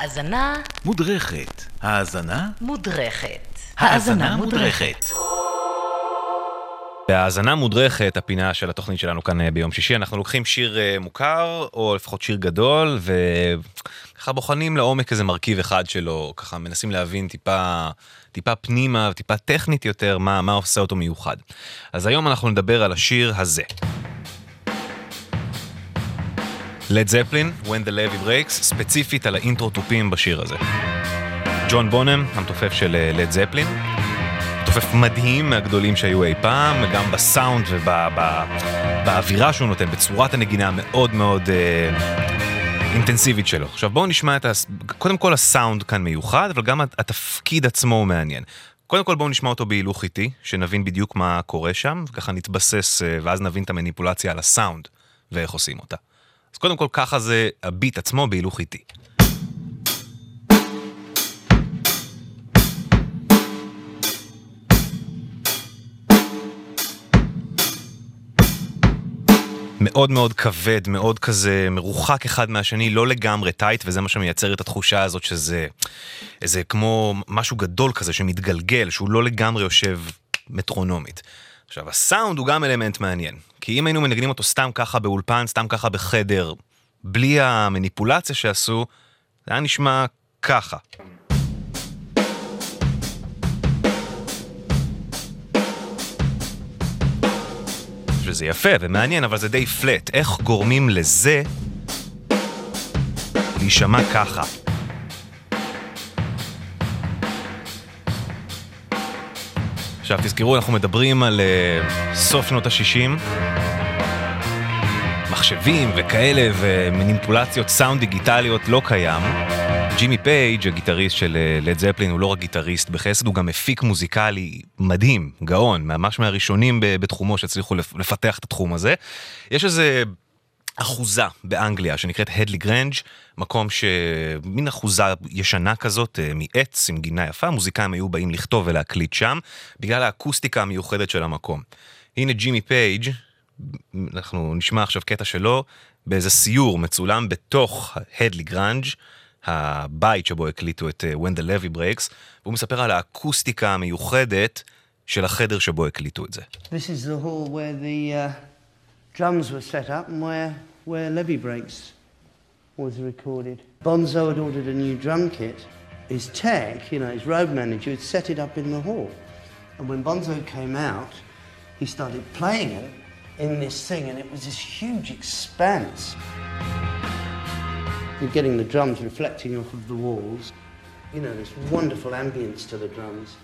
האזנה מודרכת. האזנה? מודרכת. האזנה מודרכת. בהאזנה מודרכת, הפינה של התוכנית שלנו כאן אה, ביום שישי, אנחנו לוקחים שיר אה, מוכר, או לפחות שיר גדול, וככה בוחנים לעומק איזה מרכיב אחד שלו, ככה מנסים להבין טיפה, טיפה פנימה, טיפה טכנית יותר, מה, מה עושה אותו מיוחד. אז היום אנחנו נדבר על השיר הזה. לד זפלין, When the Levy Breaks, ספציפית על האינטרו תופים בשיר הזה. ג'ון בונם, המתופף של לד זפלין, מתופף מדהים מהגדולים שהיו אי פעם, גם בסאונד ובאווירה שהוא נותן, בצורת הנגינה המאוד מאוד אה, אינטנסיבית שלו. עכשיו בואו נשמע את ה... קודם כל הסאונד כאן מיוחד, אבל גם התפקיד עצמו הוא מעניין. קודם כל בואו נשמע אותו בהילוך איטי, שנבין בדיוק מה קורה שם, וככה נתבסס, אה, ואז נבין את המניפולציה על הסאונד ואיך עושים אותה. אז קודם כל ככה זה הביט עצמו בהילוך איטי. מאוד מאוד כבד, מאוד כזה מרוחק אחד מהשני, לא לגמרי טייט, וזה מה שמייצר את התחושה הזאת שזה איזה כמו משהו גדול כזה שמתגלגל, שהוא לא לגמרי יושב מטרונומית. עכשיו, הסאונד הוא גם אלמנט מעניין, כי אם היינו מנגנים אותו סתם ככה באולפן, סתם ככה בחדר, בלי המניפולציה שעשו, זה היה נשמע ככה. שזה יפה ומעניין, אבל זה די פלט. איך גורמים לזה להישמע ככה? עכשיו תזכרו, אנחנו מדברים על uh, סוף שנות ה-60, מחשבים וכאלה ומניפולציות סאונד דיגיטליות לא קיים. ג'ימי פייג', הגיטריסט של לד זפלין, הוא לא רק גיטריסט בחסד, הוא גם מפיק מוזיקלי מדהים, גאון, ממש מהראשונים בתחומו שהצליחו לפתח את התחום הזה. יש איזה אחוזה באנגליה שנקראת Headley Grange, מקום שמין אחוזה ישנה כזאת, אה, מעץ עם גינה יפה, מוזיקאים היו באים לכתוב ולהקליט שם, בגלל האקוסטיקה המיוחדת של המקום. הנה ג'ימי פייג', אנחנו נשמע עכשיו קטע שלו, באיזה סיור מצולם בתוך Headley Grange. הבית שבו הקליטו את uh, When the Levee Breaks, והוא מספר על האקוסטיקה המיוחדת של החדר שבו הקליטו את זה. This is the hall where the uh, drums were set up and where, where Levy Breaks was recorded. Bonzo had ordered a new drum kit. His tech, you know, his road manager, had set it up in the hall. And when Bonzo came out, he started playing it in this thing, and it was this huge expanse. You're getting the drums reflecting off of the walls. You know, this wonderful ambience to the drums.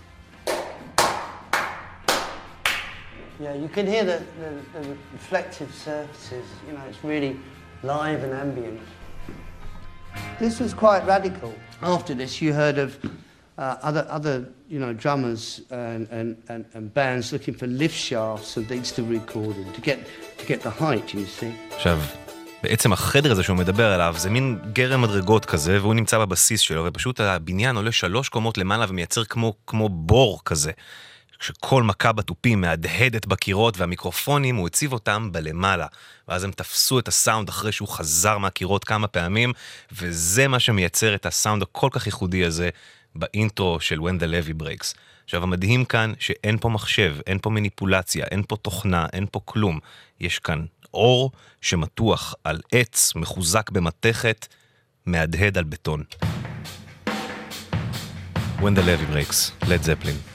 Yeah, you can hear the, the, the reflective surfaces. You know, it's really live and ambient. This was quite radical. After this, you heard of uh, other, other, you know, drummers and, and, and, and bands looking for lift shafts and things to record in to get, to get the height, you see. עכשיו, בעצם החדר הזה שהוא מדבר עליו זה מין גרם מדרגות כזה והוא נמצא בבסיס שלו ופשוט הבניין עולה שלוש קומות למעלה ומייצר כמו, כמו בור כזה. כשכל מכה בתופים מהדהדת בקירות והמיקרופונים הוא הציב אותם בלמעלה ואז הם תפסו את הסאונד אחרי שהוא חזר מהקירות כמה פעמים וזה מה שמייצר את הסאונד הכל כך ייחודי הזה באינטרו של When the Levy Breaks. עכשיו המדהים כאן שאין פה מחשב, אין פה מניפולציה, אין פה תוכנה, אין פה כלום. יש כאן אור שמתוח על עץ מחוזק במתכת, מהדהד על בטון. When the levy breaks, לד זפלין.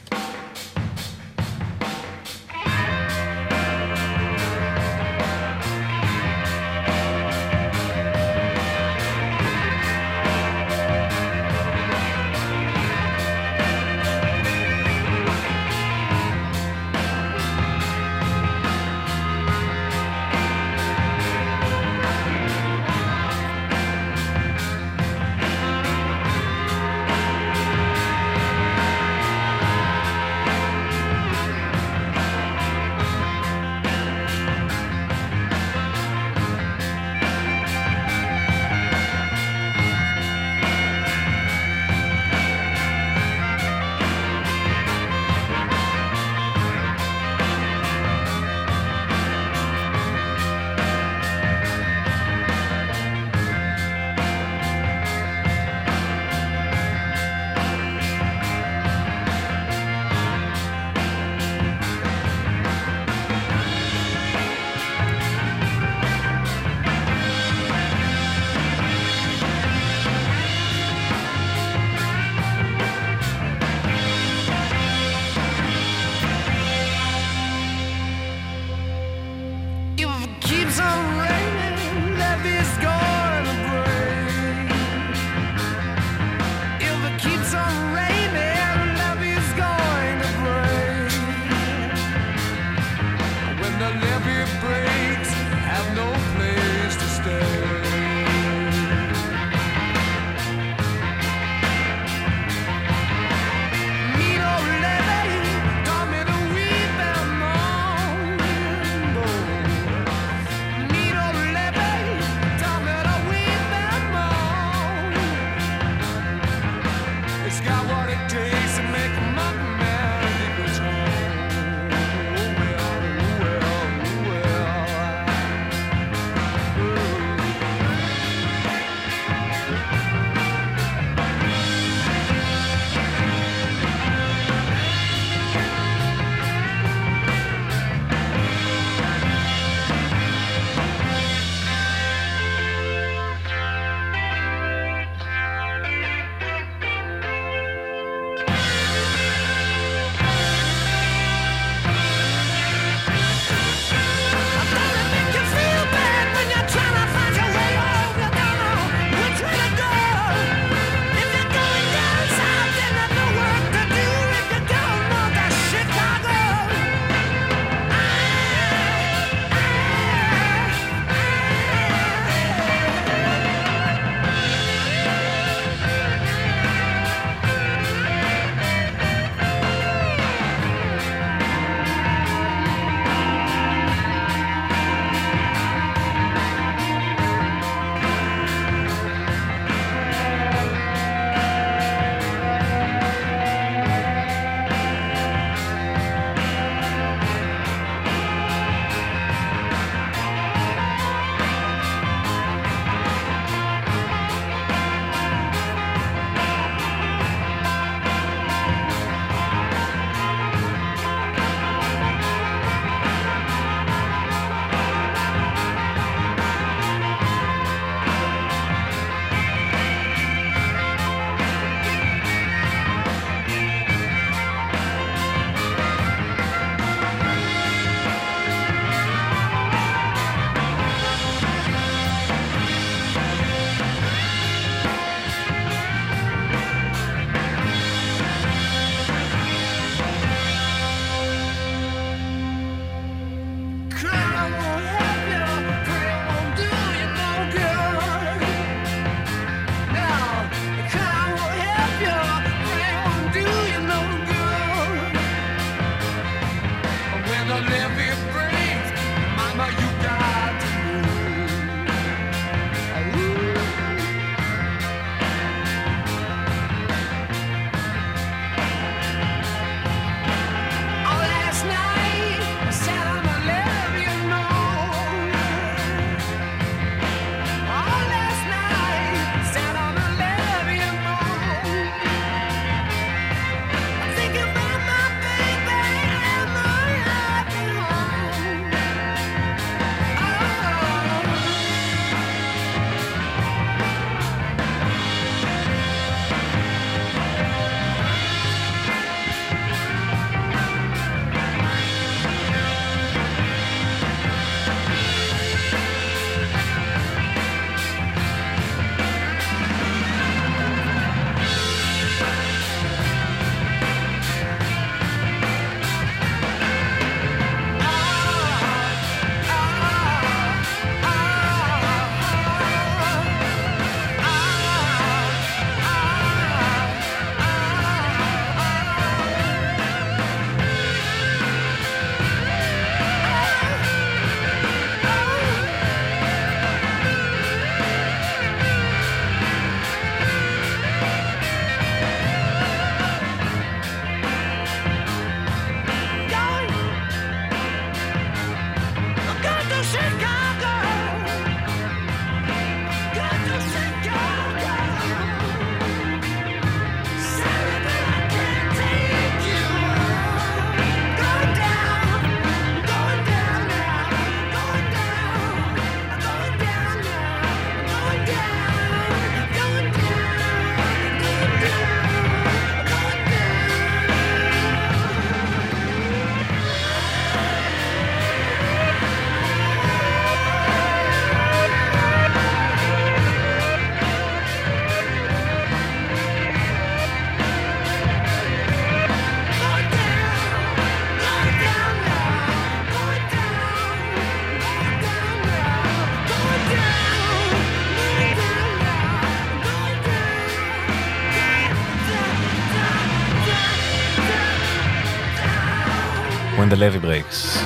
When the levy breaks.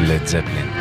לד זפלין.